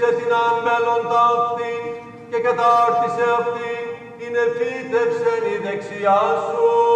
την μέλλον αυτή και κατάρτισε αυτή την εφύτευσεν η δεξιά σου.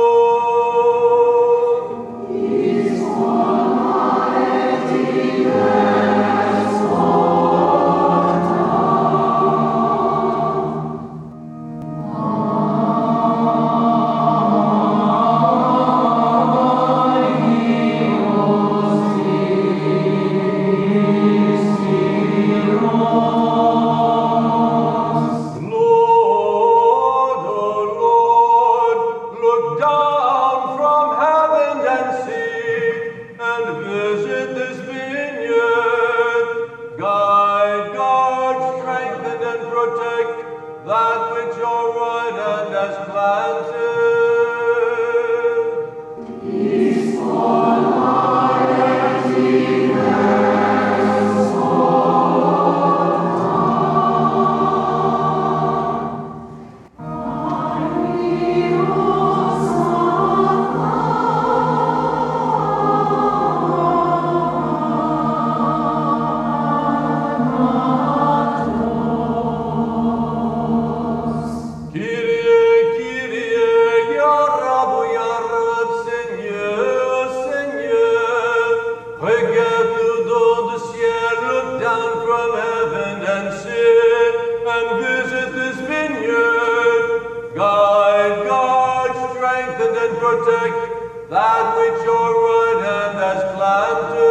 and protect that which your right hand has planted.